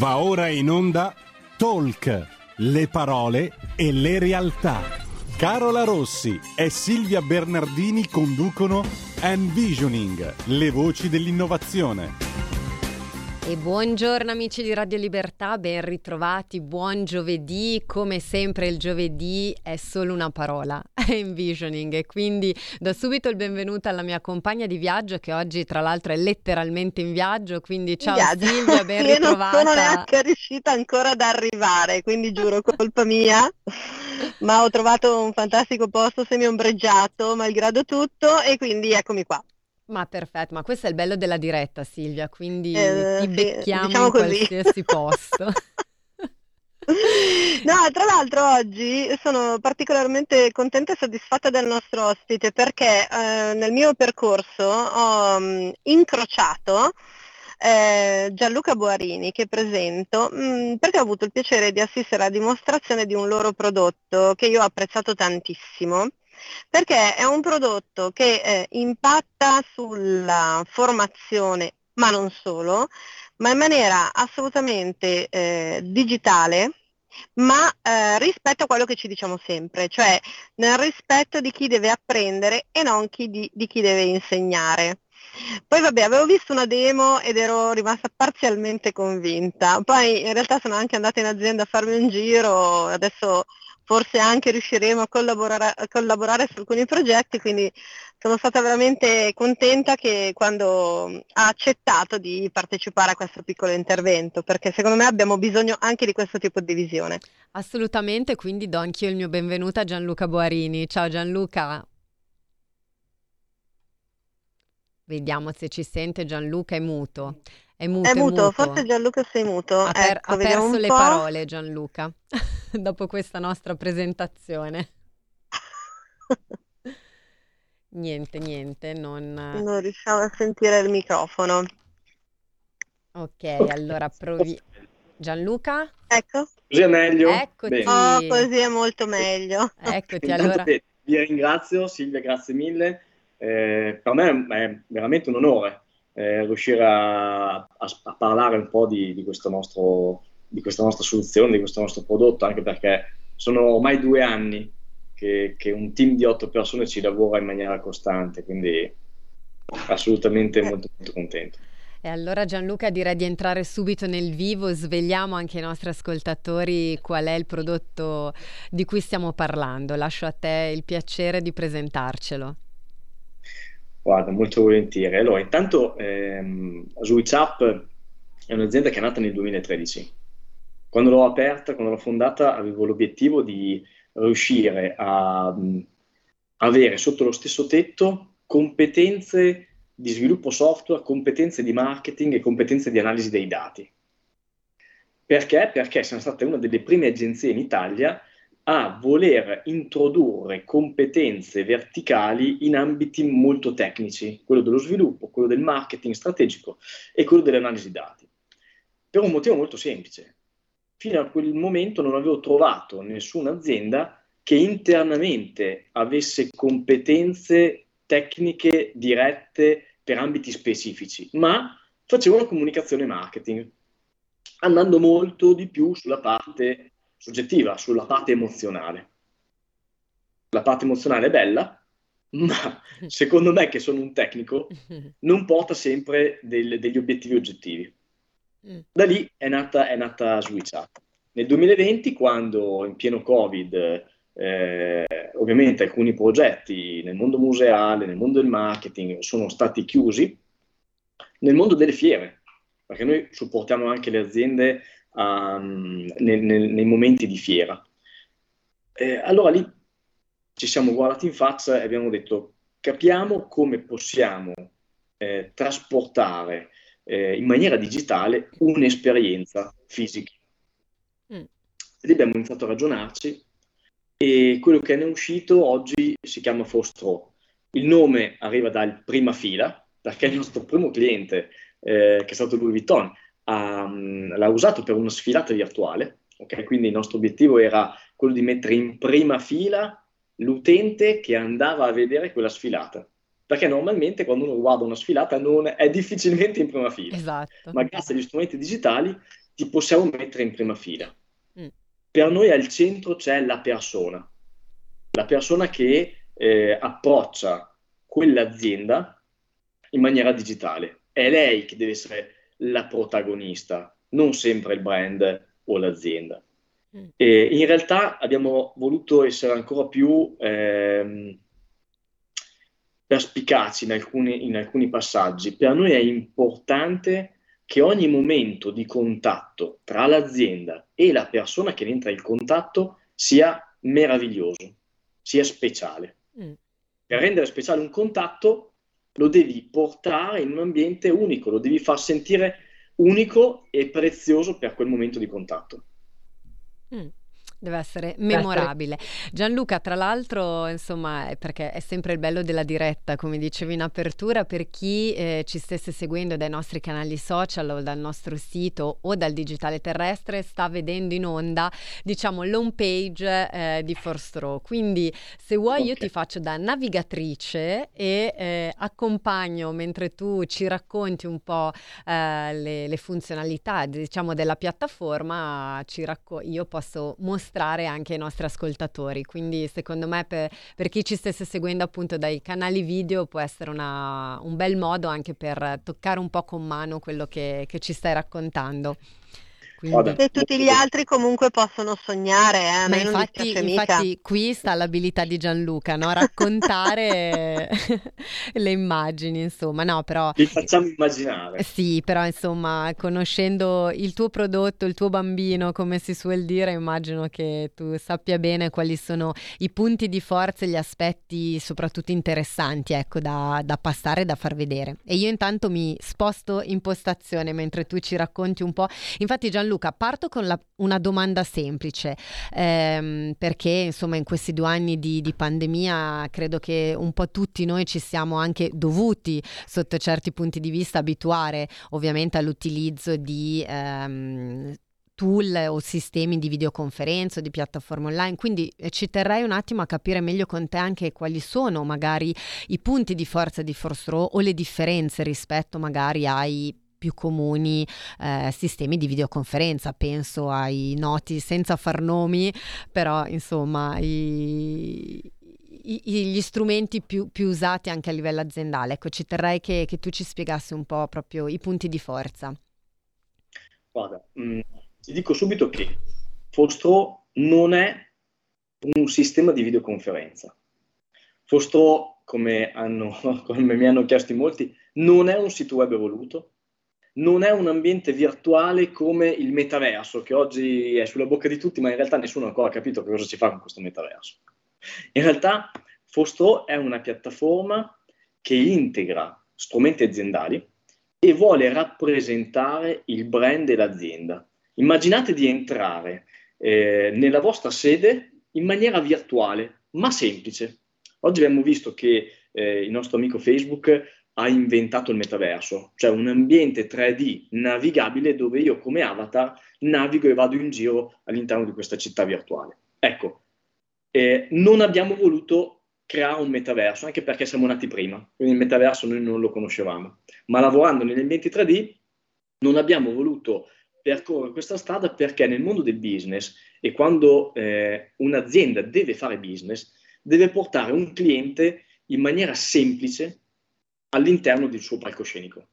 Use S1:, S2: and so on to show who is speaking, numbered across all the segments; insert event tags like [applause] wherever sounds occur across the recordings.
S1: Va ora in onda Talk, le parole e le realtà. Carola Rossi e Silvia Bernardini conducono Envisioning, le voci dell'innovazione.
S2: E buongiorno amici di Radio Libertà, ben ritrovati, buon giovedì, come sempre il giovedì è solo una parola, [laughs] è envisioning e quindi do subito il benvenuto alla mia compagna di viaggio che oggi tra l'altro è letteralmente in viaggio, quindi ciao
S3: viaggio.
S2: Silvia, [laughs] ben
S3: Io
S2: ritrovata.
S3: non sono neanche riuscita ancora ad arrivare, quindi giuro colpa mia, [laughs] ma ho trovato un fantastico posto semi-ombreggiato malgrado tutto e quindi eccomi qua.
S2: Ma perfetto, ma questo è il bello della diretta Silvia, quindi
S3: Eh,
S2: ti
S3: sì,
S2: becchiamo
S3: diciamo
S2: in
S3: così.
S2: qualsiasi posto. [laughs]
S3: No, tra l'altro oggi sono particolarmente contenta e soddisfatta del nostro ospite perché eh, nel mio percorso ho mm, incrociato eh, Gianluca Boarini che presento mm, perché ho avuto il piacere di assistere alla dimostrazione di un loro prodotto che io ho apprezzato tantissimo perché è un prodotto che eh, impatta sulla formazione, ma non solo, ma in maniera assolutamente eh, digitale, ma eh, rispetto a quello che ci diciamo sempre, cioè nel rispetto di chi deve apprendere e non chi di, di chi deve insegnare. Poi vabbè, avevo visto una demo ed ero rimasta parzialmente convinta, poi in realtà sono anche andata in azienda a farmi un giro, adesso forse anche riusciremo a collaborare, a collaborare su alcuni progetti, quindi sono stata veramente contenta che quando ha accettato di partecipare a questo piccolo intervento, perché secondo me abbiamo bisogno anche di questo tipo di visione.
S2: Assolutamente, quindi do anch'io il mio benvenuto a Gianluca Boarini. Ciao Gianluca. Vediamo se ci sente Gianluca, è muto. È muto,
S3: È
S2: è
S3: muto,
S2: muto.
S3: forse Gianluca sei muto.
S2: Ha, per-
S3: ecco,
S2: ha perso le parole Gianluca [laughs] dopo questa nostra presentazione. [laughs] Niente, niente, non...
S3: Non riusciamo a sentire il microfono.
S2: Ok, allora provi... Gianluca?
S3: Ecco,
S4: Così è meglio?
S2: Eccoti.
S3: Oh, così è molto meglio.
S2: Eccoti,
S4: Intanto
S2: allora...
S4: te- vi ringrazio Silvia, grazie mille. Eh, per me è veramente un onore eh, riuscire a, a- a parlare un po' di, di questo nostro, di questa nostra soluzione, di questo nostro prodotto, anche perché sono ormai due anni che, che un team di otto persone ci lavora in maniera costante, quindi assolutamente molto, molto contento.
S2: E allora Gianluca direi di entrare subito nel vivo, svegliamo anche ai nostri ascoltatori qual è il prodotto di cui stiamo parlando. Lascio a te il piacere di presentarcelo.
S4: Guarda, molto volentieri. Allora, intanto ehm, Switch Up è un'azienda che è nata nel 2013. Quando l'ho aperta, quando l'ho fondata, avevo l'obiettivo di riuscire a mh, avere sotto lo stesso tetto competenze di sviluppo software, competenze di marketing e competenze di analisi dei dati. Perché? Perché siamo state una delle prime agenzie in Italia a voler introdurre competenze verticali in ambiti molto tecnici, quello dello sviluppo, quello del marketing strategico e quello dell'analisi dati. Per un motivo molto semplice. Fino a quel momento non avevo trovato nessuna azienda che internamente avesse competenze tecniche dirette per ambiti specifici, ma facevano comunicazione marketing, andando molto di più sulla parte soggettiva, sulla parte emozionale. La parte emozionale è bella, ma [laughs] secondo me, che sono un tecnico, [laughs] non porta sempre del- degli obiettivi oggettivi.
S2: Mm.
S4: Da lì è nata, è nata Switch Up. Nel 2020, quando in pieno Covid, eh, ovviamente alcuni progetti nel mondo museale, nel mondo del marketing sono stati chiusi, nel mondo delle fiere, perché noi supportiamo anche le aziende um, nel- nel- nei momenti di fiera. Eh, allora lì ci siamo guardati in faccia e abbiamo detto capiamo come possiamo eh, trasportare eh, in maniera digitale un'esperienza fisica.
S2: Mm.
S4: E lì abbiamo iniziato a ragionarci e quello che ne è uscito oggi si chiama Fostro. Il nome arriva dal prima fila, perché il nostro primo cliente, eh, che è stato Louis Vuitton, ha, mh, l'ha usato per una sfilata virtuale, ok? Quindi il nostro obiettivo era quello di mettere in prima fila l'utente che andava a vedere quella sfilata. Perché normalmente quando uno guarda una sfilata non è difficilmente in prima fila
S2: Esatto.
S4: ma grazie agli strumenti digitali ti possiamo mettere in prima fila. Mm. Per noi al centro c'è la persona, la persona che eh, approccia quell'azienda in maniera digitale. È lei che deve essere la protagonista, non sempre il brand o l'azienda. Mm. E in realtà abbiamo voluto essere ancora più ehm, perspicaci in alcuni, in alcuni passaggi. Per noi è importante che ogni momento di contatto tra l'azienda e la persona che entra in contatto sia meraviglioso, sia speciale. Mm. Per rendere speciale un contatto lo devi portare in un ambiente unico, lo devi far sentire unico e prezioso per quel momento di contatto.
S2: Mm. Deve essere memorabile. Gianluca, tra l'altro, insomma, perché è sempre il bello della diretta, come dicevi in apertura, per chi eh, ci stesse seguendo dai nostri canali social o dal nostro sito o dal digitale terrestre, sta vedendo in onda, diciamo, l'home page eh, di Forstro. Quindi, se vuoi, okay. io ti faccio da navigatrice e eh, accompagno mentre tu ci racconti un po' eh, le, le, funzionalità, diciamo, della piattaforma, racco- io posso mostrare mostrare anche ai nostri ascoltatori. Quindi secondo me per, per chi ci stesse seguendo appunto dai canali video può essere una, un bel modo anche per toccare un po' con mano quello che, che ci stai raccontando.
S3: Quindi... E tutti gli altri comunque possono sognare, eh?
S2: Ma infatti, infatti qui sta l'abilità di Gianluca, no? raccontare [laughs] le immagini, insomma, no, però...
S4: Li facciamo immaginare.
S2: Sì, però insomma, conoscendo il tuo prodotto, il tuo bambino, come si suol dire, immagino che tu sappia bene quali sono i punti di forza e gli aspetti soprattutto interessanti, ecco, da, da passare e da far vedere. E io intanto mi sposto in postazione mentre tu ci racconti un po'. Infatti Gianluca Gianluca, parto con la, una domanda semplice, ehm, perché insomma in questi due anni di, di, pandemia credo che un po' tutti noi ci siamo anche dovuti, sotto certi punti di vista, abituare ovviamente all'utilizzo di... Ehm, tool o sistemi di videoconferenza o di piattaforme online. Quindi eh, ci terrei un attimo a capire meglio con te anche quali sono magari i punti di forza di Force Row o le differenze rispetto magari ai più comuni eh, sistemi di videoconferenza, penso ai noti senza far nomi, però insomma i, gli strumenti più, più, usati anche a livello aziendale. Ecco, ci terrei che, che, tu ci spiegassi un po' proprio i punti di forza.
S4: Guarda, mh, mm, ti dico subito che Fostro non è un sistema di videoconferenza. Fostro, come, hanno, [laughs] come mi hanno chiesto in molti, non è un sito web evoluto, non è un ambiente virtuale come il metaverso, che oggi è sulla bocca di tutti, ma in realtà nessuno ha ancora capito cosa ci fa con questo metaverso. In realtà Fostro è una piattaforma che integra strumenti aziendali e vuole rappresentare il brand e l'azienda. Immaginate di entrare eh, nella vostra sede in maniera virtuale, ma semplice. Oggi abbiamo visto che eh, il nostro amico Facebook ha inventato il metaverso, cioè un ambiente 3D navigabile dove io come avatar navigo e vado in giro all'interno di questa città virtuale. Ecco, eh, non abbiamo voluto creare un metaverso, anche perché siamo nati prima, quindi il metaverso noi non lo conoscevamo, ma lavorando negli ambienti 3D non abbiamo voluto percorrere questa strada perché nel mondo del business e quando eh, un'azienda deve fare business, deve portare un cliente in maniera semplice all'interno del suo palcoscenico.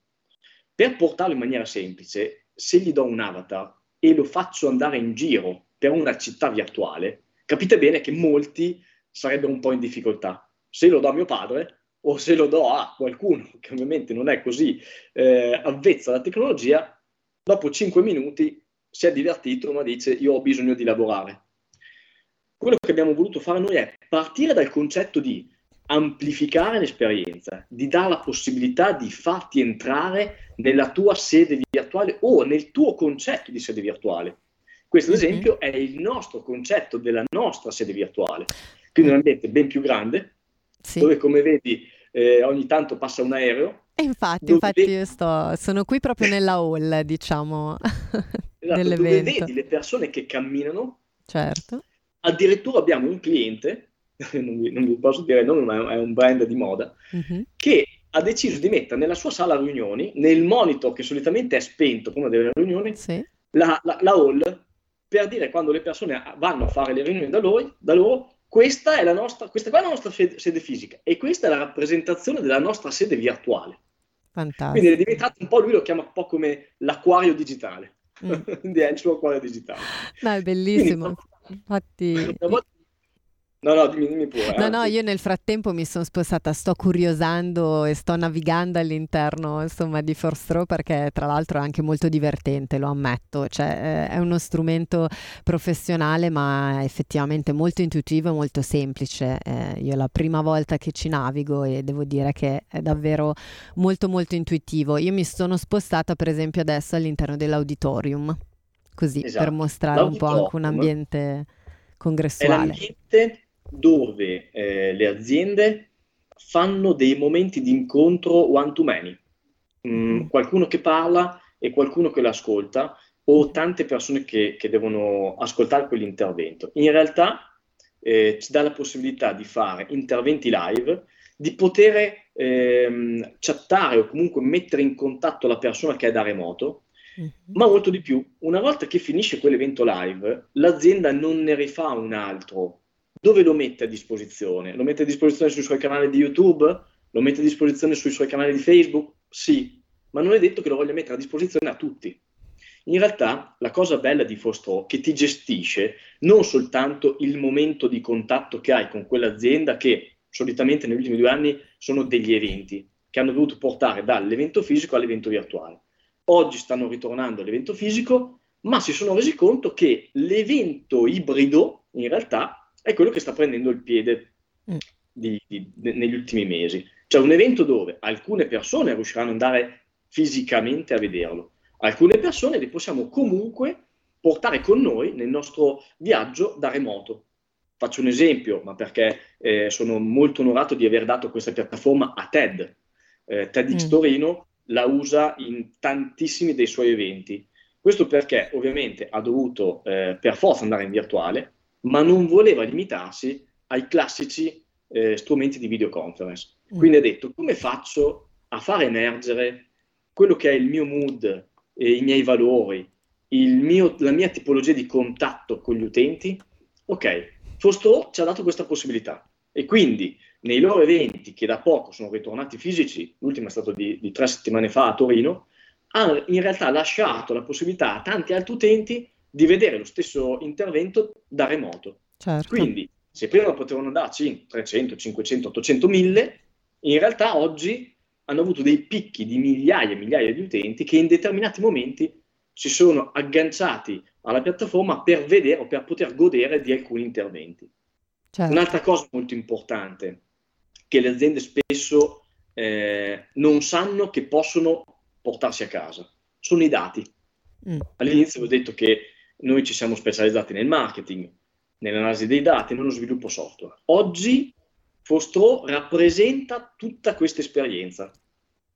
S4: Per portarlo in maniera semplice, se gli do un avatar e lo faccio andare in giro per una città virtuale, capite bene che molti sarebbero un po' in difficoltà. Se lo do a mio padre o se lo do a qualcuno [laughs] che ovviamente non è così eh, avvezza alla tecnologia, dopo 5 minuti si è divertito ma dice io ho bisogno di lavorare. Quello che abbiamo voluto fare noi è partire dal concetto di amplificare l'esperienza, di dare la possibilità di farti entrare nella tua sede virtuale o nel tuo concetto di sede virtuale. Questo, ad mhm. esempio, è il nostro concetto della nostra sede virtuale. Quindi un ambiente ben più grande, sì. dove, come vedi, eh, ogni tanto passa un aereo.
S2: E infatti, infatti vedi... io sto, sono qui proprio nella hall, [laughs] diciamo, [laughs]
S4: esatto, dove vedi le persone che camminano.
S2: Certo.
S4: Addirittura abbiamo un cliente [laughs] non, vi, non, vi, posso dire il nome, ma è un brand di moda, uh-huh. che ha deciso di mettere nella sua sala riunioni, nel monitor che solitamente è spento prima delle riunioni, sì. la, la, la hall per dire quando le persone vanno a fare le riunioni da loro, da loro questa è la nostra, questa qua è la nostra sede fisica e questa è la rappresentazione della nostra sede virtuale.
S2: Fantastico.
S4: Quindi è diventato un po', lui lo chiama un po' come l'acquario digitale. Mm. [laughs] Quindi è il suo acquario digitale.
S2: No, è bellissimo. Quindi, Infatti...
S4: No, no, dimmi, dimmi pure.
S2: No, no, io nel frattempo mi sono spostata, sto curiosando e sto navigando all'interno, insomma, di Force Row perché tra l'altro è anche molto divertente, lo ammetto. Cioè, è uno strumento professionale ma effettivamente molto intuitivo e molto semplice. Eh, io è la prima volta che ci navigo e devo dire che è davvero molto molto intuitivo. Io mi sono spostata per esempio adesso all'interno dell'auditorium, così esatto. per mostrare un po' anche un ambiente congressuale.
S4: È l'ambiente dove eh, le aziende fanno dei momenti di incontro one to many. Mm, qualcuno che parla e qualcuno che l'ascolta o tante persone che, che devono ascoltare quell'intervento. In realtà eh, ci dà la possibilità di fare interventi live, di poter ehm, chattare o comunque mettere in contatto la persona che è da remoto, mm-hmm. ma molto di più. Una volta che finisce quell'evento live, l'azienda non ne rifà un altro dove lo mette a disposizione? Lo mette a disposizione sui suoi canali di YouTube? Lo mette a disposizione sui suoi canali di Facebook? Sì, ma non è detto che lo voglia mettere a disposizione a tutti. In realtà la cosa bella di Fostro è che ti gestisce non soltanto il momento di contatto che hai con quell'azienda che solitamente negli ultimi due anni sono degli eventi che hanno dovuto portare dall'evento fisico all'evento virtuale. Oggi stanno ritornando all'evento fisico, ma si sono resi conto che l'evento ibrido in realtà è quello che sta prendendo il piede mm. di, di, de, negli ultimi mesi. Cioè un evento dove alcune persone riusciranno ad andare fisicamente a vederlo, alcune persone le possiamo comunque portare con noi nel nostro viaggio da remoto. Faccio un esempio, ma perché eh, sono molto onorato di aver dato questa piattaforma a TED. Eh, TEDx mm. Torino la usa in tantissimi dei suoi eventi. Questo perché ovviamente ha dovuto eh, per forza andare in virtuale, ma non voleva limitarsi ai classici eh, strumenti di videoconference. Mm. Quindi ha detto come faccio a far emergere quello che è il mio mood, eh, i miei valori, mio, la mia tipologia di contatto con gli utenti? Ok, Fostro ci ha dato questa possibilità e quindi nei loro eventi che da poco sono ritornati fisici, l'ultimo è stato di, di tre settimane fa a Torino, ha in realtà lasciato la possibilità a tanti altri utenti di vedere lo stesso intervento da remoto. Certo. Quindi, se prima potevano darci 300, 500, 800, 1000, in realtà oggi hanno avuto dei picchi di migliaia e migliaia di utenti che in determinati momenti si sono agganciati alla piattaforma per vedere o per poter godere di alcuni interventi. Certo. Un'altra cosa molto importante che le aziende spesso eh, non sanno che possono portarsi a casa sono i dati. Mm. All'inizio ho detto che noi ci siamo specializzati nel marketing, nell'analisi dei dati, nello sviluppo software. Oggi Fostro rappresenta tutta questa esperienza,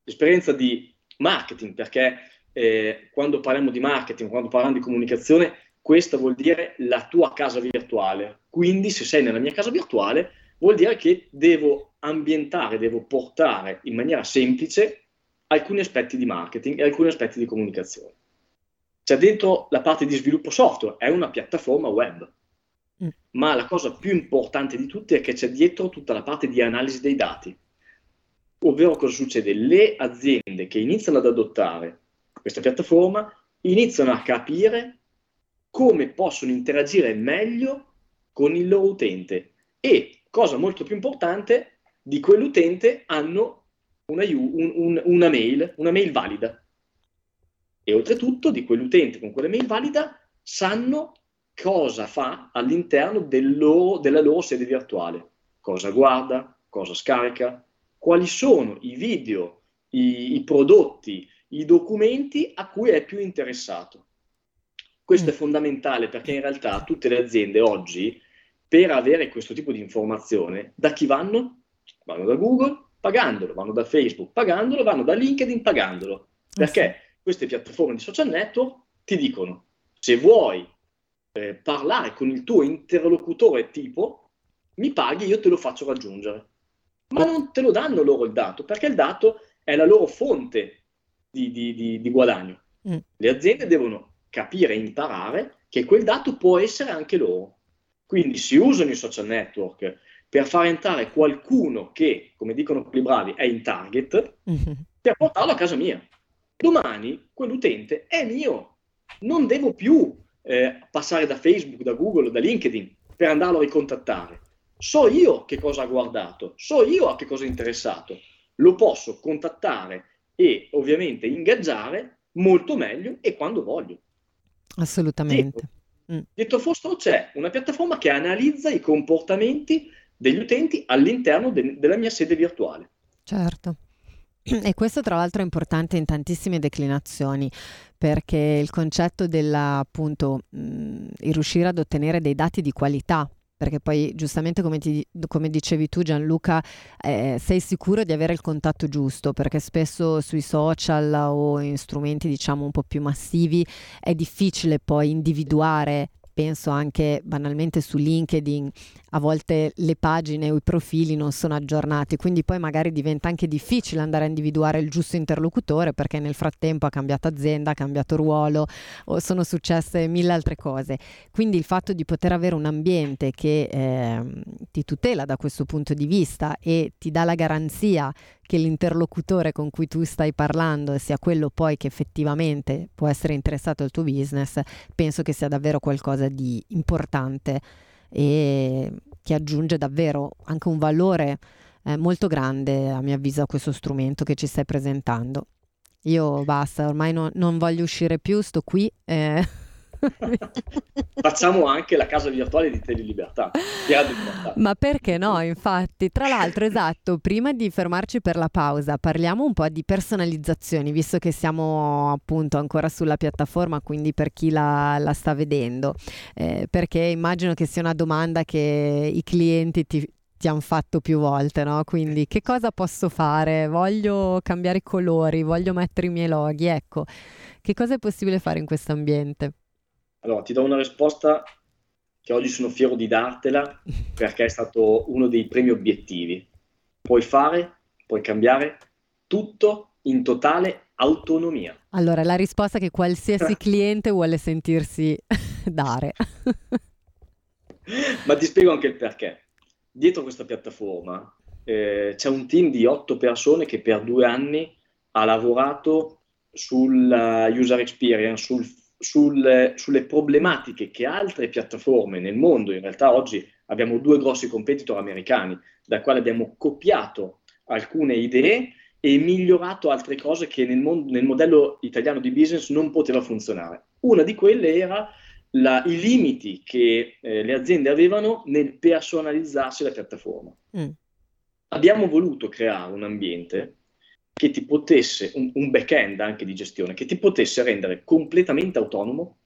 S4: l'esperienza di marketing, perché eh, quando parliamo di marketing, quando parliamo di comunicazione, questa vuol dire la tua casa virtuale. Quindi se sei nella mia casa virtuale, vuol dire che devo ambientare, devo portare in maniera semplice alcuni aspetti di marketing e alcuni aspetti di comunicazione c'è dentro la parte di sviluppo software, è una piattaforma web. Mm. Ma la cosa più importante di tutte è che c'è dietro tutta la parte di analisi dei dati. Ovvero cosa succede? Le aziende che iniziano ad adottare questa piattaforma iniziano a capire come possono interagire meglio con il loro utente e, cosa molto più importante, di quell'utente hanno una, un, un, una mail, una mail valida e oltretutto di quell'utente con quella mail valida sanno cosa fa all'interno del loro, della loro sede virtuale, cosa guarda, cosa scarica, quali sono i video, i, i prodotti, i documenti a cui è più interessato. Questo mm. è fondamentale perché in realtà tutte le aziende oggi, per avere questo tipo di informazione, da chi vanno? Vanno da Google pagandolo, vanno da Facebook pagandolo, vanno da LinkedIn pagandolo. Perché? Queste piattaforme di social network ti dicono se vuoi eh, parlare con il tuo interlocutore tipo, mi paghi, io te lo faccio raggiungere. Ma non te lo danno loro il dato, perché il dato è la loro fonte di, di, di, di guadagno. Mm. Le aziende devono capire e imparare che quel dato può essere anche loro. Quindi si usano i social network per far entrare qualcuno che, come dicono quelli bravi, è in target, mm-hmm. [laughs] per portarlo a casa mia. Domani quell'utente è mio, non devo più eh, passare da Facebook, da Google, da LinkedIn per andarlo a ricontattare. So io che cosa ha guardato, so io a che cosa è interessato, lo posso contattare e ovviamente ingaggiare molto meglio e quando voglio.
S2: Assolutamente.
S4: Detto, mm. detto fosto, c'è una piattaforma che analizza i comportamenti degli utenti all'interno de- della mia sede virtuale.
S2: Certo. E questo tra l'altro è importante in tantissime declinazioni perché il concetto della appunto mh, il riuscire ad ottenere dei dati di qualità perché poi giustamente come, ti, come dicevi tu Gianluca eh, sei sicuro di avere il contatto giusto perché spesso sui social o in strumenti diciamo un po' più massivi è difficile poi individuare penso anche banalmente su LinkedIn, a volte le pagine o i profili non sono aggiornati, quindi poi magari diventa anche difficile andare a individuare il giusto interlocutore perché nel frattempo ha cambiato azienda, ha cambiato ruolo o sono successe mille altre cose. Quindi il fatto di poter avere un ambiente che eh, ti tutela da questo punto di vista e ti dà la garanzia che l'interlocutore con cui tu stai parlando sia quello poi che effettivamente può essere interessato al tuo business, penso che sia davvero qualcosa di importante e che aggiunge davvero anche un valore eh, molto grande a mio avviso a questo strumento che ci stai presentando. Io basta, ormai no, non voglio uscire più, sto qui. Eh. [laughs]
S4: Facciamo anche la casa virtuale di Telelibertà.
S2: Ma perché no? Infatti, tra l'altro, esatto, prima di fermarci per la pausa, parliamo un po' di personalizzazioni, visto che siamo appunto ancora sulla piattaforma, quindi per chi la, la sta vedendo, eh, perché immagino che sia una domanda che i clienti ti, ti hanno fatto più volte, no? Quindi che cosa posso fare? Voglio cambiare i colori, voglio mettere i miei loghi, ecco. Che cosa è possibile fare in questo ambiente?
S4: Allora, ti do una risposta che oggi sono fiero di dartela [laughs] perché è stato uno dei primi obiettivi. Puoi fare, puoi cambiare tutto in totale autonomia.
S2: Allora, la risposta che qualsiasi [laughs] cliente vuole sentirsi [laughs] dare.
S4: Ma ti spiego anche il perché. Dietro questa piattaforma eh, c'è un team di otto persone che per due anni ha lavorato sulla user experience, sul sul, sulle problematiche che altre piattaforme nel mondo, in realtà oggi abbiamo due grossi competitor americani, dal quale abbiamo copiato alcune idee e migliorato altre cose che nel, mondo, nel modello italiano di business non poteva funzionare. Una di quelle era la, i limiti che eh, le aziende avevano nel personalizzarsi la piattaforma. Mm. Abbiamo voluto creare un ambiente che ti potesse, un, un back-end anche di gestione, che ti potesse rendere completamente autonomo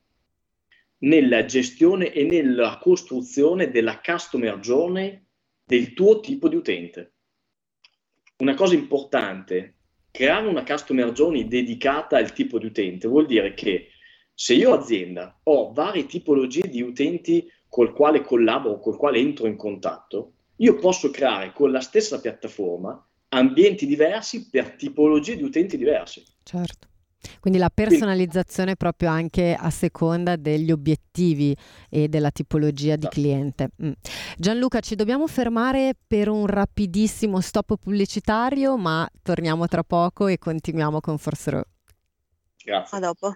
S4: nella gestione e nella costruzione della customer journey del tuo tipo di utente. Una cosa importante, creare una customer journey dedicata al tipo di utente vuol dire che se io azienda ho varie tipologie di utenti col quale collaboro, col quale entro in contatto, io posso creare con la stessa piattaforma ambienti diversi per tipologie di utenti diversi.
S2: Certo. Quindi la personalizzazione Quindi, proprio anche a seconda degli obiettivi e della tipologia di esatto. cliente. Mm. Gianluca, ci dobbiamo fermare per un rapidissimo stop pubblicitario, ma torniamo tra poco e continuiamo con Force Row.
S4: Grazie.
S3: A dopo.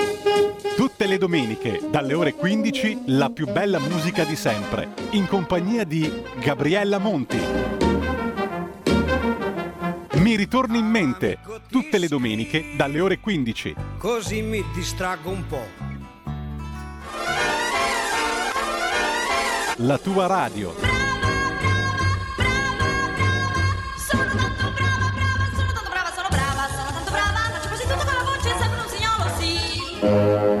S1: Tutte le domeniche, dalle ore 15, la più bella musica di sempre, in compagnia di Gabriella Monti. Mi ritorni in mente, tutte le domeniche, dalle ore 15.
S5: Così mi distraggo un po'.
S1: La tua radio.
S5: Sono tanto brava, sono tanto brava, sono tanto brava, faccio così tutto con la voce, sembra un signolo.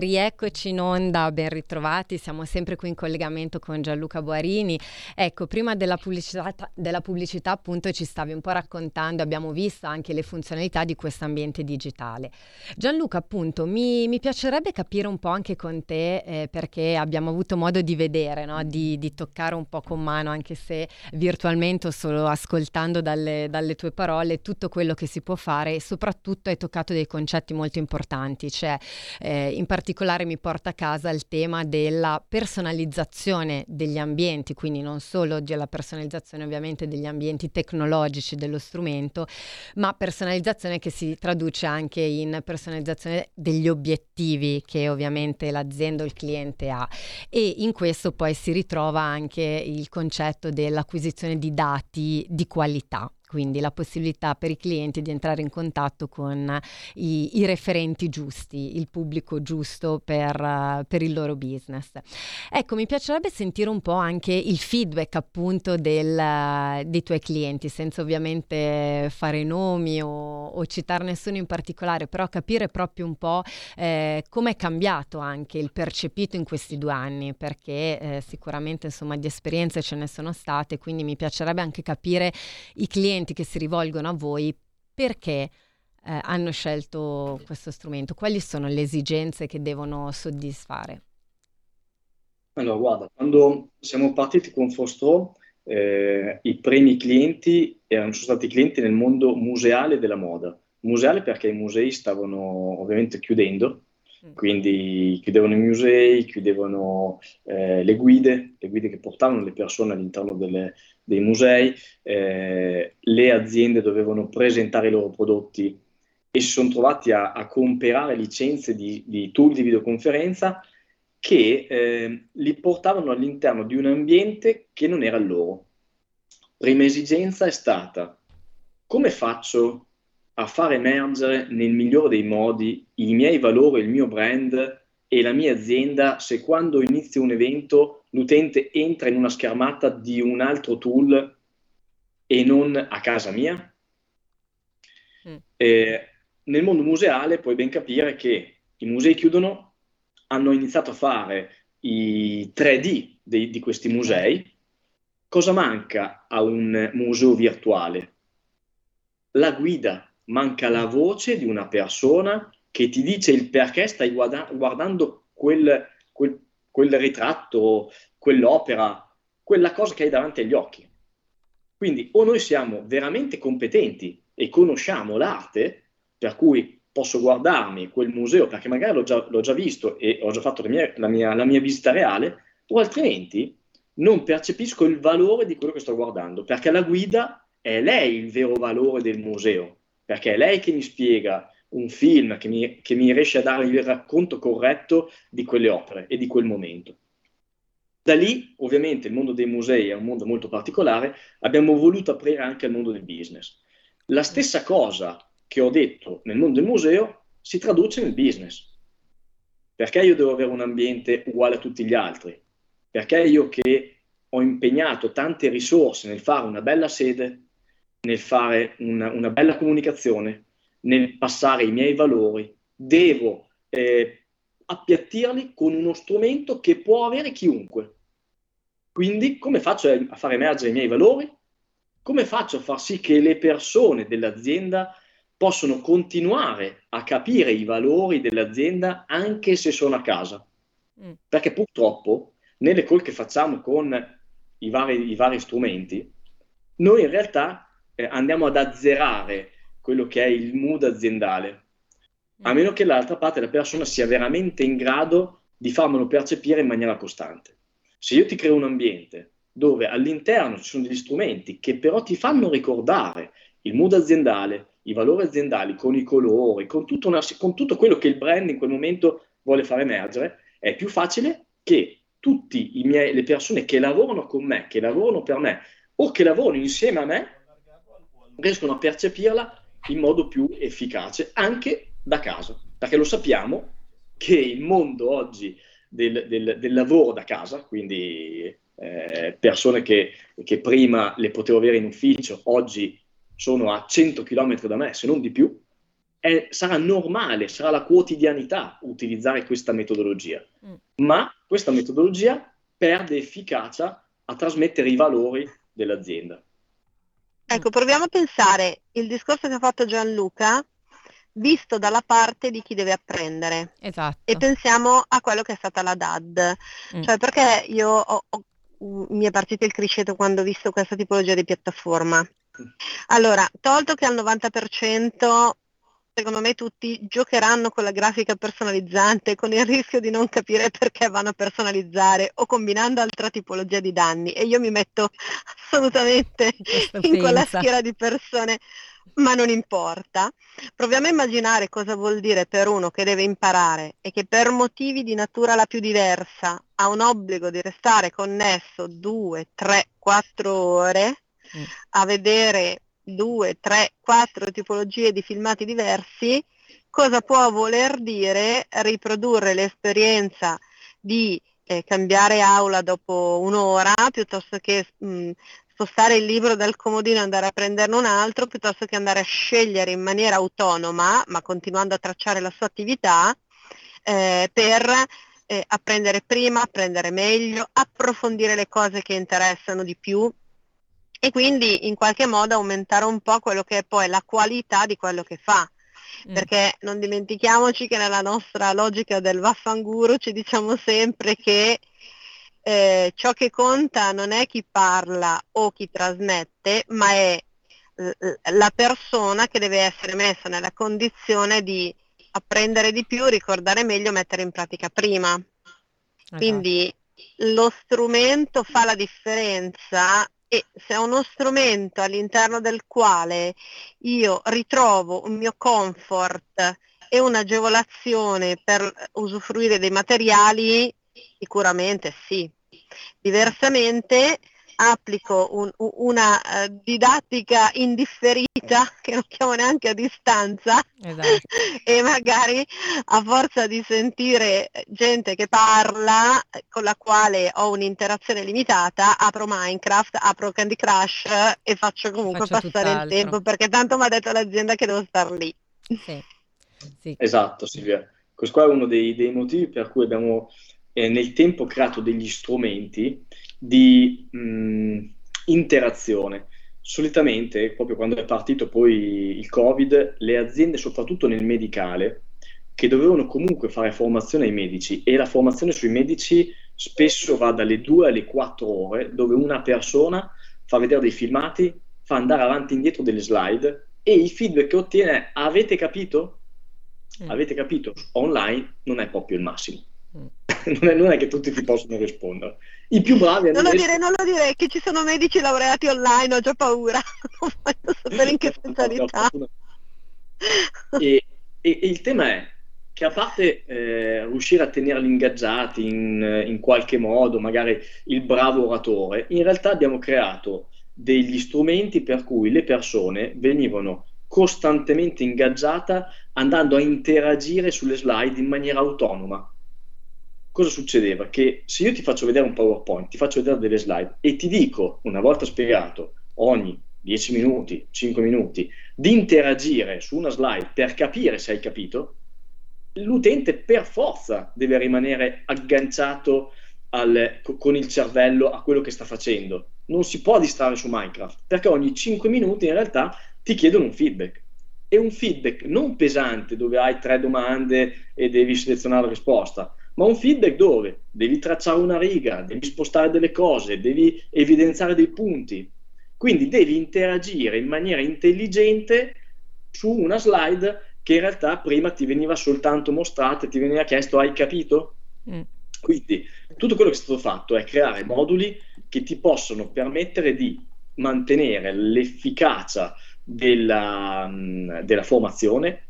S2: Rieccoci in onda, ben ritrovati, siamo sempre qui in collegamento con Gianluca Boarini. Ecco, prima della pubblicità, della pubblicità appunto ci stavi un po' raccontando, abbiamo visto anche le funzionalità di questo ambiente digitale. Gianluca appunto mi, mi, piacerebbe capire un po' anche con te, eh, perché abbiamo avuto modo di vedere, no? di, di, toccare un po' con mano, anche se virtualmente o solo ascoltando dalle, dalle tue parole, tutto quello che si può fare e soprattutto hai toccato dei concetti molto importanti, cioè eh, in particolare mi porta a casa il tema della personalizzazione degli ambienti, quindi non solo della personalizzazione ovviamente degli ambienti tecnologici dello strumento, ma personalizzazione che si traduce anche in personalizzazione degli obiettivi che ovviamente l'azienda o il cliente ha. E in questo poi si ritrova anche il concetto dell'acquisizione di dati di qualità quindi la possibilità per i clienti di entrare in contatto con i, i referenti giusti, il pubblico giusto per, per, il loro business. Ecco, mi piacerebbe sentire un po' anche il feedback appunto del, dei tuoi clienti, senza ovviamente fare nomi o, o, citare nessuno in particolare, però capire proprio un po' eh, come è cambiato anche il percepito in questi due anni, perché eh, sicuramente insomma di esperienze ce ne sono state, quindi mi piacerebbe anche capire i clienti clienti che si rivolgono a voi perché eh, hanno scelto questo strumento? Quali sono le esigenze che devono soddisfare?
S4: Allora, guarda, quando siamo partiti con Fostro, eh, i primi clienti erano stati clienti nel mondo museale della moda. Museale perché i musei stavano ovviamente chiudendo. Quindi chiudevano i musei, chiudevano eh, le guide, le guide che portavano le persone all'interno delle, dei musei, eh, le aziende dovevano presentare i loro prodotti e si sono trovati a, a comprare licenze di, di, tool di videoconferenza che eh, li portavano all'interno di un ambiente che non era il loro. Prima esigenza è stata come faccio a far emergere nel migliore dei modi i miei valori, il mio brand e la mia azienda se quando inizio un evento l'utente entra in una schermata di un altro tool e non a casa mia? Mm. Eh, nel mondo museale puoi ben capire che i musei chiudono, hanno iniziato a fare i 3D dei, di questi musei. Cosa manca a un museo virtuale? La guida, manca la voce di una persona che ti dice il perché stai guarda- guardando quel, quel, quel ritratto, quell'opera, quella cosa che hai davanti agli occhi. Quindi o noi siamo veramente competenti e conosciamo l'arte, per cui posso guardarmi quel museo perché magari l'ho già, l'ho già visto e ho già fatto la mia, la, mia, la mia, visita reale, o altrimenti non percepisco il valore di quello che sto guardando, perché la guida è lei il vero valore del museo, perché è lei che mi spiega un film che mi, che mi riesce a dare il racconto corretto di quelle opere e di quel momento. Da lì, ovviamente, il mondo dei musei è un mondo molto particolare, abbiamo voluto aprire anche al mondo del business. La stessa cosa che ho detto nel mondo del museo si traduce nel business. Perché io devo avere un ambiente uguale a tutti gli altri? Perché io che ho impegnato tante risorse nel fare una bella sede, nel fare una, una bella comunicazione, nel passare i miei valori, devo eh, appiattirli con uno strumento che può avere chiunque. Quindi come faccio a far emergere i miei valori? Come faccio a far sì che le persone dell'azienda possano continuare a capire i valori dell'azienda anche se sono a casa? Mm. Perché purtroppo nelle call che facciamo con i vari, i vari strumenti, noi in realtà eh, andiamo ad azzerare quello che è il mood aziendale, a mm. meno che l'altra parte della persona sia veramente in grado di farmelo percepire in maniera costante. Se io ti creo un ambiente dove all'interno ci sono degli strumenti che però ti fanno ricordare il mood aziendale, i valori aziendali con i colori, con tutto, una- con tutto quello che il brand in quel momento vuole far emergere, è più facile che tutte le persone che lavorano con me, che lavorano per me o che lavorano insieme a me, riescono a percepirla in modo più efficace anche da casa, perché lo sappiamo che il mondo oggi del, del- del lavoro da casa, quindi eh, persone che, che prima le potevo avere in ufficio, oggi sono a 100 km da me, se non di più, è- sarà normale, sarà la quotidianità utilizzare questa metodologia.
S2: Mm.
S4: Ma questa metodologia perde efficacia a trasmettere i valori dell'azienda.
S3: Ecco, proviamo a pensare il discorso che ha fatto Gianluca visto dalla parte di chi deve apprendere
S2: Esatto.
S3: e pensiamo a quello che è stata la DAD.
S2: Mm.
S3: Cioè perché io ho- ho- mi è partito il criceto quando ho visto questa tipologia di piattaforma. Allora, tolto che al 90% secondo me tutti giocheranno con la grafica personalizzante con il rischio di non capire perché vanno a personalizzare o combinando altra tipologia di danni e io mi metto assolutamente in quella schiera di persone, ma non importa. Proviamo a immaginare cosa vuol dire per uno che deve imparare e che per motivi di natura la più diversa ha un obbligo di restare connesso due, tre, quattro ore
S2: Mm.
S3: a vedere due, tre, quattro tipologie di filmati diversi, cosa può voler dire riprodurre l'esperienza di eh, cambiare aula dopo un'ora piuttosto che mh, spostare il libro dal comodino e andare a prenderne un altro, piuttosto che andare a scegliere in maniera autonoma, ma continuando a tracciare la sua attività, eh, per eh, apprendere prima, apprendere meglio, approfondire le cose che interessano di più e quindi in qualche modo aumentare un po' quello che è poi la qualità di quello che fa.
S2: Mm.
S3: Perché non dimentichiamoci che nella nostra logica del vaffanguro ci diciamo sempre che eh, ciò che conta non è chi parla o chi trasmette, ma è la persona che deve essere messa nella condizione di apprendere di più, ricordare meglio, mettere in pratica prima.
S2: Esatto.
S3: Quindi lo strumento fa la differenza e se è uno strumento all'interno del quale io ritrovo un mio comfort e un'agevolazione per usufruire dei materiali, sicuramente sì. Diversamente applico un- una eh, didattica indifferita, che non chiamo neanche a distanza,
S2: Esatto. [laughs]
S3: e magari a forza di sentire gente che parla eh, con la quale ho un'interazione limitata, apro Minecraft, apro Candy Crush e faccio comunque
S2: Faccio
S3: passare il
S2: tutt'altro.
S3: tempo perché tanto mi ha detto l'azienda che devo star lì.
S2: Sì. [laughs] Sì.
S4: Esatto, Silvia. Questo qua è uno dei, dei motivi per cui abbiamo eh, nel tempo creato degli strumenti di mh, interazione. Solitamente, proprio quando è partito poi il Covid, le aziende, soprattutto nel medicale, che dovevano comunque fare formazione ai medici e la formazione sui medici spesso va dalle 2 alle 4 ore, dove una persona fa vedere dei filmati, fa andare avanti e indietro delle slide e il feedback che ottiene è avete capito?
S2: Mm.
S4: Avete capito? Online non è proprio il massimo.
S2: Mm. [laughs]
S4: Non è, non è che tutti ti possono rispondere. I più bravi
S3: Non lo dire, non lo dire, che ci sono medici laureati online, ho già paura, [laughs] non voglio sapere in che [laughs] specialità.
S4: E, e- e il tema è che a parte eh, riuscire a tenerli ingaggiati in, in qualche modo, magari il bravo oratore, in realtà abbiamo creato degli strumenti per cui le persone venivano costantemente ingaggiate andando a interagire sulle slide in maniera autonoma. Cosa succedeva? Che se io ti faccio vedere un PowerPoint, ti faccio vedere delle slide e ti dico, una volta spiegato, ogni 10 minuti, 5 minuti, di interagire su una slide per capire se hai capito, l'utente per forza deve rimanere agganciato al- co- con il cervello a quello che sta facendo. Non si può distrarre su Minecraft, perché ogni 5 minuti in realtà ti chiedono un feedback. E un feedback non pesante dove hai tre domande e devi selezionare la risposta, ma un feedback dove devi tracciare una riga, devi spostare delle cose, devi evidenziare dei punti. Quindi devi interagire in maniera intelligente su una slide che in realtà prima ti veniva soltanto mostrata e ti veniva chiesto hai capito?
S2: Mm.
S4: Quindi tutto quello che è stato fatto è creare moduli che ti possono permettere di mantenere l'efficacia della, mh, della formazione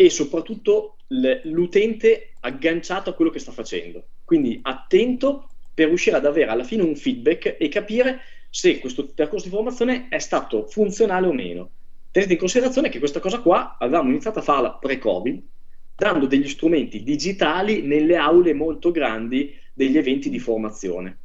S4: e soprattutto l'utente agganciato a quello che sta facendo. Quindi attento per riuscire ad avere alla fine un feedback e capire se questo percorso di formazione è stato funzionale o meno. Tenete in considerazione che questa cosa qua avevamo iniziato a farla pre-Covid, dando degli strumenti digitali nelle aule molto grandi degli eventi di formazione.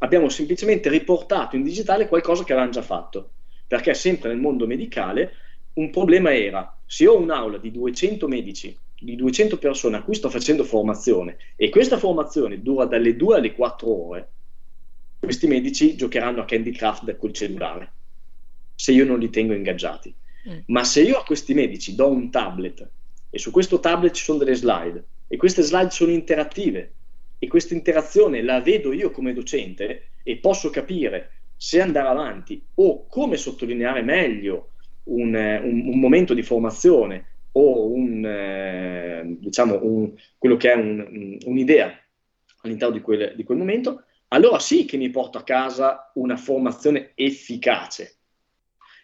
S4: Abbiamo semplicemente riportato in digitale qualcosa che avevamo già fatto, perché sempre nel mondo medicale un problema era se ho un'aula di 200 medici, di 200 persone a cui sto facendo formazione e questa formazione dura dalle 2 alle 4 ore, questi medici giocheranno a Candy Crush col cellulare se io non li tengo ingaggiati.
S2: Mm.
S4: Ma se io a questi medici do un tablet e su questo tablet ci sono delle slide e queste slide sono interattive e questa interazione la vedo io come docente e posso capire se andare avanti o come sottolineare meglio un, un- un momento di formazione o un, eh, diciamo un- quello che è un- un'idea all'interno di quel, di quel momento, allora sì che mi porto a casa una formazione efficace.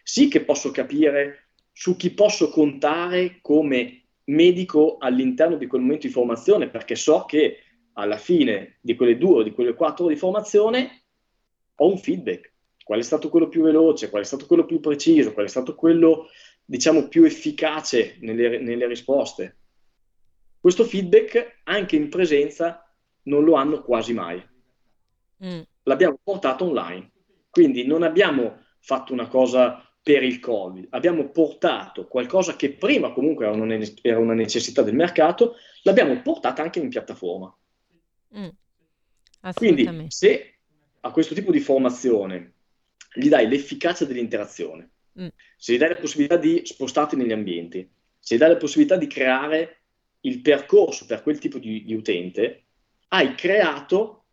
S4: Sì che posso capire su chi posso contare come medico all'interno di quel momento di formazione, perché so che alla fine di quelle due o di quelle quattro ore di formazione ho un feedback. Qual è stato quello più veloce, qual è stato quello più preciso, qual è stato quello, diciamo, più efficace nelle, nelle risposte. Questo feedback, anche in presenza, non lo hanno quasi mai.
S2: Mm.
S4: L'abbiamo portato online. Quindi non abbiamo fatto una cosa per il Covid, abbiamo portato qualcosa che prima comunque era una, era una necessità del mercato, l'abbiamo portata anche in piattaforma.
S2: Mm.
S4: Quindi se a questo tipo di formazione gli dai l'efficacia dell'interazione,
S2: Mm.
S4: se gli dai la possibilità di spostarti negli ambienti, se gli dai la possibilità di creare il percorso per quel tipo di, di utente, hai creato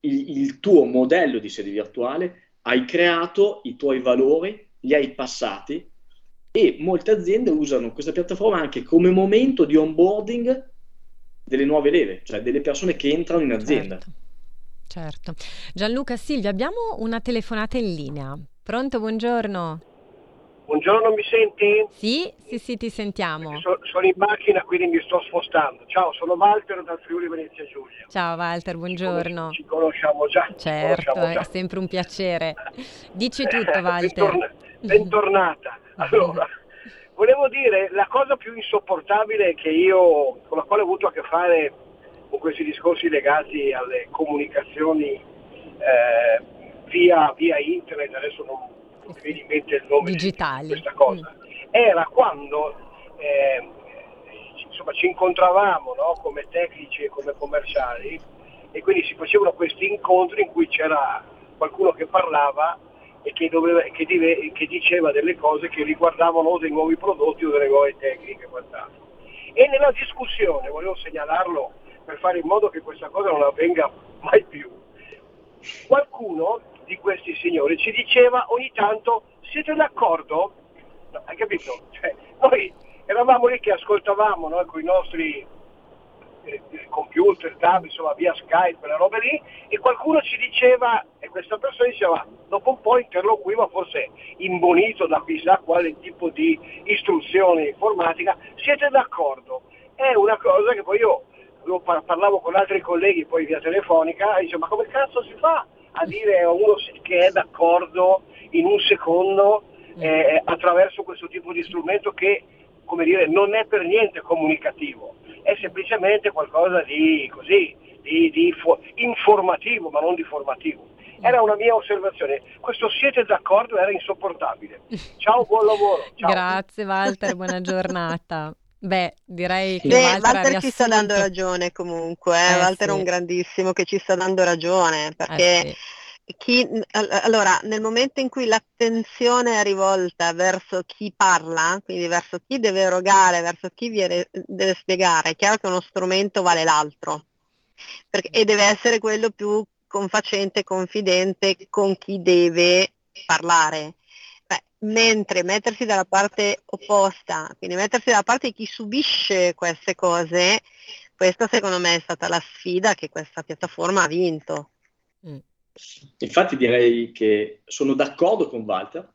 S4: il, il tuo modello di sede virtuale, hai creato i tuoi valori, li hai passati e molte aziende usano questa piattaforma anche come momento di onboarding delle nuove leve, cioè delle persone che entrano in azienda.
S2: Certo. Certo. Gianluca, Silvia, abbiamo una telefonata in linea. Pronto, buongiorno.
S6: Buongiorno, mi senti?
S2: Sì, sì, sì, ti sentiamo.
S6: So- sono in macchina, quindi mi sto spostando. Ciao, sono Walter dal Friuli Venezia Giulia.
S2: Ciao Walter, buongiorno.
S6: Ci conosciamo già.
S2: Certo,
S6: conosciamo
S2: è
S6: già.
S2: sempre un piacere. [laughs] Dici tutto, Walter.
S6: Bentorna- bentornata. [laughs] Allora, volevo dire, la cosa più insopportabile che io, con la quale ho avuto a che fare con questi discorsi legati alle comunicazioni eh, via, via internet, adesso non mi viene in mente il nome di-
S2: Digitali.
S6: di questa cosa, era quando eh, insomma, ci incontravamo no, come tecnici e come commerciali e quindi si facevano questi incontri in cui c'era qualcuno che parlava e che, doveva- che dive- che diceva delle cose che riguardavano o dei nuovi prodotti o delle nuove tecniche e quant'altro. E nella discussione, volevo segnalarlo per fare in modo che questa cosa non avvenga mai più, qualcuno di questi signori ci diceva ogni tanto siete d'accordo? No, hai capito? Cioè, noi eravamo lì che ascoltavamo no, con i nostri eh, computer, tab, insomma via Skype, quella roba lì, e qualcuno ci diceva, e questa persona diceva, dopo un po' interloquiva, forse imbonito da chissà quale tipo di istruzione informatica, siete d'accordo? È una cosa che poi io parlavo con altri colleghi poi via telefonica e dicevo ma come cazzo si fa a dire a uno che è d'accordo in un secondo eh, attraverso questo tipo di strumento che come dire non è per niente comunicativo? È semplicemente qualcosa di così di, di fo- informativo ma non di formativo. Era una mia osservazione. Questo siete d'accordo era insopportabile. Ciao buon lavoro ciao.
S2: Grazie Walter, buona giornata. Beh, direi che
S3: Beh,
S2: Walter,
S3: Walter ci sta dando ragione comunque, eh,
S2: Eh,
S3: Walter è
S2: sì.
S3: un grandissimo che ci sta dando ragione, perché
S2: Eh sì.
S3: chi, all- allora, nel momento in cui l'attenzione è rivolta verso chi parla, quindi verso chi deve erogare, verso chi viene- deve spiegare, è chiaro che uno strumento vale l'altro perché- e deve essere quello più confacente confidente con chi deve parlare. Mentre mettersi dalla parte opposta, quindi mettersi dalla parte di chi subisce queste cose, questa secondo me è stata la sfida che questa piattaforma ha vinto.
S2: Mm.
S4: Infatti direi che sono d'accordo con Walter,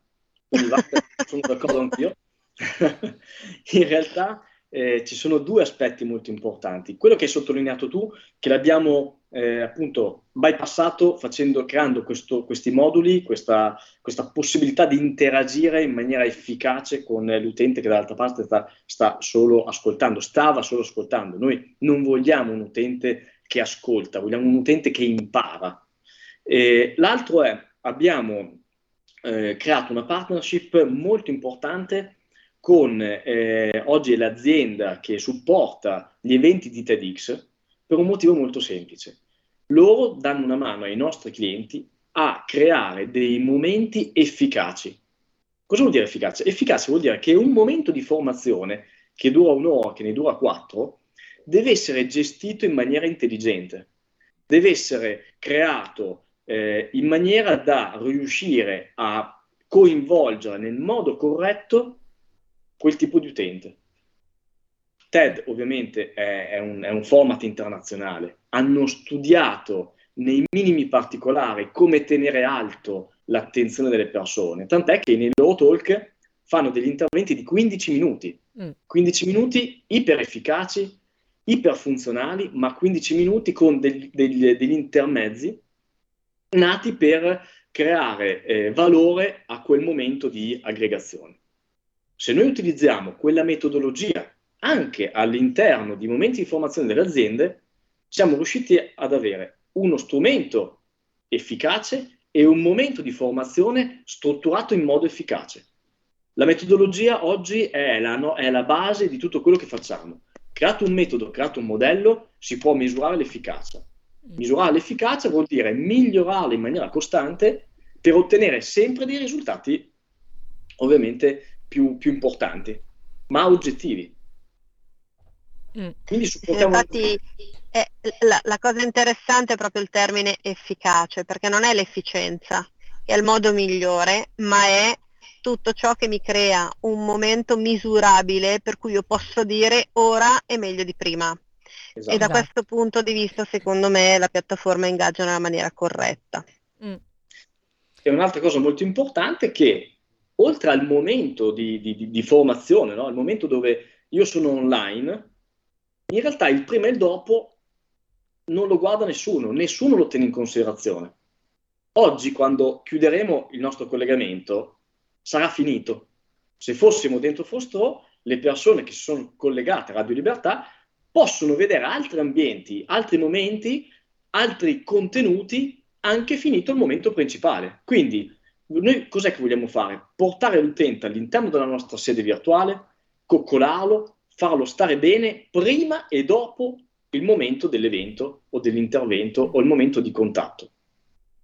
S4: quindi Walter, [laughs] sono d'accordo anch'io. [laughs] In realtà eh, ci sono due aspetti molto importanti. Quello che hai sottolineato tu, che l'abbiamo eh, appunto bypassato facendo, creando questo, questi moduli, questa, questa, possibilità di interagire in maniera efficace con l'utente che dall'altra parte sta, sta solo ascoltando, stava solo ascoltando. Noi non vogliamo un utente che ascolta, vogliamo un utente che impara. Eh, l'altro è, abbiamo eh, creato una partnership molto importante con eh, oggi l'azienda che supporta gli eventi di TEDx per un motivo molto semplice. Loro danno una mano ai nostri clienti a creare dei momenti efficaci. Cosa vuol dire efficace? Efficace vuol dire che un momento di formazione che dura un'ora, che ne dura quattro, deve essere gestito in maniera intelligente, deve essere creato eh, in maniera da riuscire a coinvolgere nel modo corretto quel tipo di utente. TED ovviamente è, è, un, è un format internazionale, hanno studiato nei minimi particolari come tenere alto l'attenzione delle persone, tant'è che nei loro talk fanno degli interventi di 15 minuti, mm. 15 minuti iper efficaci, iper funzionali, ma 15 minuti con degli, degli, degli intermezzi nati per creare eh, valore a quel momento di aggregazione. Se noi utilizziamo quella metodologia anche all'interno di momenti di formazione delle aziende, siamo riusciti ad avere uno strumento efficace e un momento di formazione strutturato in modo efficace. La metodologia oggi è la, no, è la base di tutto quello che facciamo. Creato un metodo, creato un modello, si può misurare l'efficacia. Misurare l'efficacia vuol dire migliorarla in maniera costante per ottenere sempre dei risultati ovviamente più, più importanti, ma oggettivi.
S3: Mm. Quindi supportiamo... Infatti è, la, la, cosa interessante è proprio il termine efficace, perché non è l'efficienza, è il modo migliore, ma è tutto ciò che mi crea un momento misurabile per cui io posso dire ora è meglio di prima. Esatto. E da questo punto di vista, secondo me, la piattaforma ingaggia nella maniera corretta. Mm.
S4: E un'altra cosa molto importante è che oltre al momento di, di, di formazione, no? al momento dove io sono online, in realtà il prima e il dopo non lo guarda nessuno, nessuno lo tiene in considerazione. Oggi, quando chiuderemo il nostro collegamento, sarà finito. Se fossimo dentro Fostro, le persone che si sono collegate a Radio Libertà possono vedere altri ambienti, altri momenti, altri contenuti, anche finito il momento principale. Quindi, noi cos'è che vogliamo fare? Portare l'utente all'interno della nostra sede virtuale, coccolarlo, farlo stare bene prima e dopo il momento dell'evento o dell'intervento o il momento di contatto.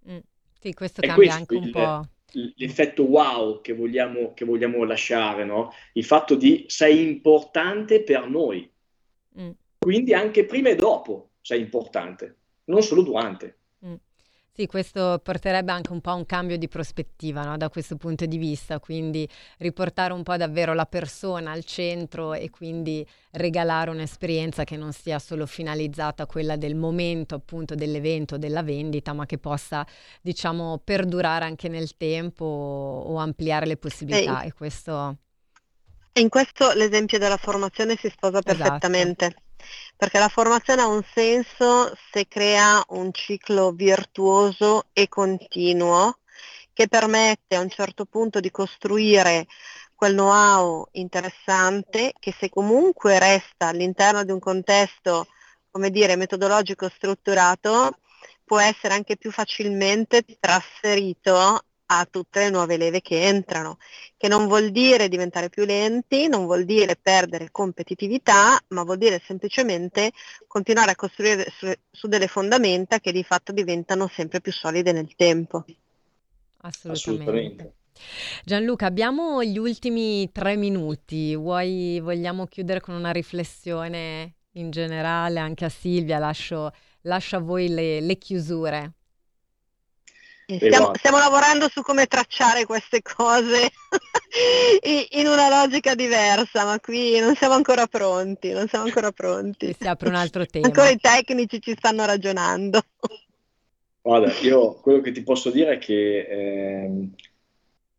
S2: Mm. Sì, questo È cambia questo anche un po'.
S4: L'effetto wow che vogliamo, che vogliamo lasciare, no? il fatto di sei importante per noi. Mm. Quindi anche prima e dopo sei importante, non solo durante.
S2: Sì, questo porterebbe anche un po' a un cambio di prospettiva no? da questo punto di vista, quindi riportare un po' davvero la persona al centro e quindi regalare un'esperienza che non sia solo finalizzata a quella del momento appunto dell'evento, della vendita, ma che possa diciamo perdurare anche nel tempo o ampliare le possibilità. E, e questo...
S3: in questo l'esempio della formazione si sposa esatto. perfettamente. Esatto perché la formazione ha un senso se crea un ciclo virtuoso e continuo che permette a un certo punto di costruire quel know-how interessante che se comunque resta all'interno di un contesto, come dire, metodologico strutturato, può essere anche più facilmente trasferito a tutte le nuove leve che entrano, che non vuol dire diventare più lenti, non vuol dire perdere competitività, ma vuol dire semplicemente continuare a costruire su, su delle fondamenta che di fatto diventano sempre più solide nel tempo.
S2: Assolutamente. Assolutamente. Gianluca, abbiamo gli ultimi tre minuti, Vuoi, vogliamo chiudere con una riflessione in generale anche a Silvia, lascio, lascio a voi le, le chiusure.
S3: Stiamo, stiamo, lavorando su come tracciare queste cose [laughs] in una logica diversa, ma qui non siamo ancora pronti, non siamo ancora pronti.
S2: si apre un altro [laughs] tema.
S3: Ancora i tecnici ci stanno ragionando.
S4: Guarda, io quello che ti posso dire è che ehm,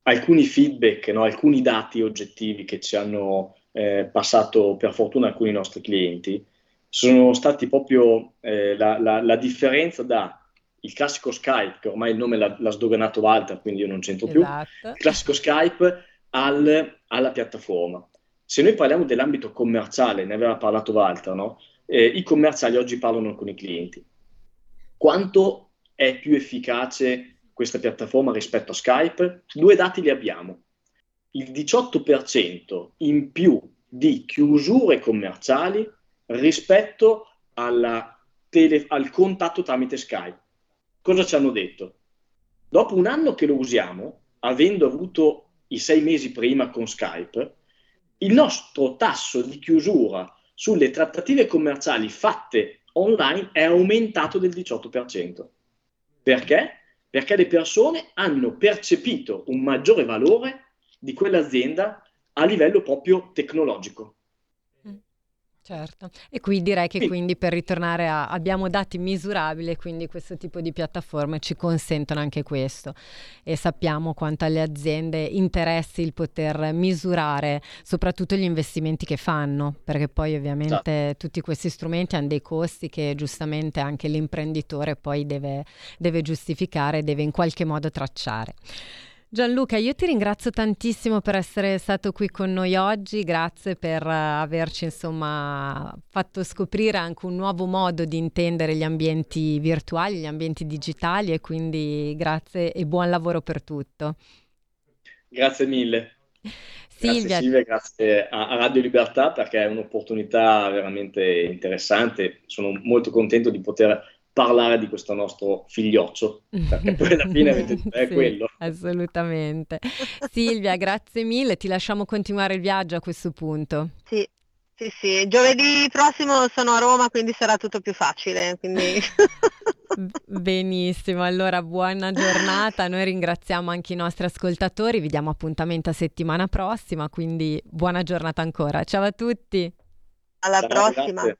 S4: alcuni feedback, no, alcuni dati oggettivi che ci hanno eh, passato per fortuna alcuni nostri clienti sono stati proprio eh, la, la, la differenza da il classico Skype, che ormai il nome l'ha, l'ha sdoganato Walter, quindi io non c'entro più,
S2: Esatto.
S4: il classico Skype al- alla piattaforma. Se noi parliamo dell'ambito commerciale, ne aveva parlato Walter, no? Eh, i commerciali oggi parlano con i clienti. Quanto è più efficace questa piattaforma rispetto a Skype? Due dati li abbiamo. Il 18% in più di chiusure commerciali rispetto alla tele- al contatto tramite Skype. Cosa ci hanno detto? Dopo un anno che lo usiamo, avendo avuto i sei mesi prima con Skype, il nostro tasso di chiusura sulle trattative commerciali fatte online è aumentato del 18%. Perché? Perché le persone hanno percepito un maggiore valore di quell'azienda a livello proprio tecnologico.
S2: Certo, e qui direi che
S4: Sì.
S2: quindi per ritornare a abbiamo dati misurabili quindi questo tipo di piattaforme ci consentono anche questo e sappiamo quanto alle aziende interessi il poter misurare soprattutto gli investimenti che fanno, perché poi ovviamente tutti questi strumenti hanno dei costi che giustamente anche l'imprenditore poi deve, deve giustificare, deve in qualche modo tracciare. Gianluca, io ti ringrazio tantissimo per essere stato qui con noi oggi, grazie per eh, averci insomma fatto scoprire anche un nuovo modo di intendere gli ambienti virtuali, gli ambienti digitali e quindi grazie e buon lavoro per tutto.
S4: Grazie mille. [laughs] Grazie
S2: Silvia,
S4: Silvia, grazie a Radio Libertà perché è un'opportunità veramente interessante. Sono molto contento di poter parlare di questo nostro figlioccio, perché poi alla fine avete [laughs] detto, è
S2: Sì,
S4: quello.
S2: assolutamente. Silvia, grazie mille, ti lasciamo continuare il viaggio a questo punto.
S3: Sì, sì, sì. Giovedì prossimo sono a Roma, quindi sarà tutto più facile. Quindi... [laughs] [laughs]
S2: Benissimo, allora buona giornata. Noi ringraziamo anche i nostri ascoltatori, vi diamo appuntamento a settimana prossima, quindi buona giornata ancora. Ciao a tutti.
S3: Alla
S4: Ciao,
S3: prossima.
S4: grazie.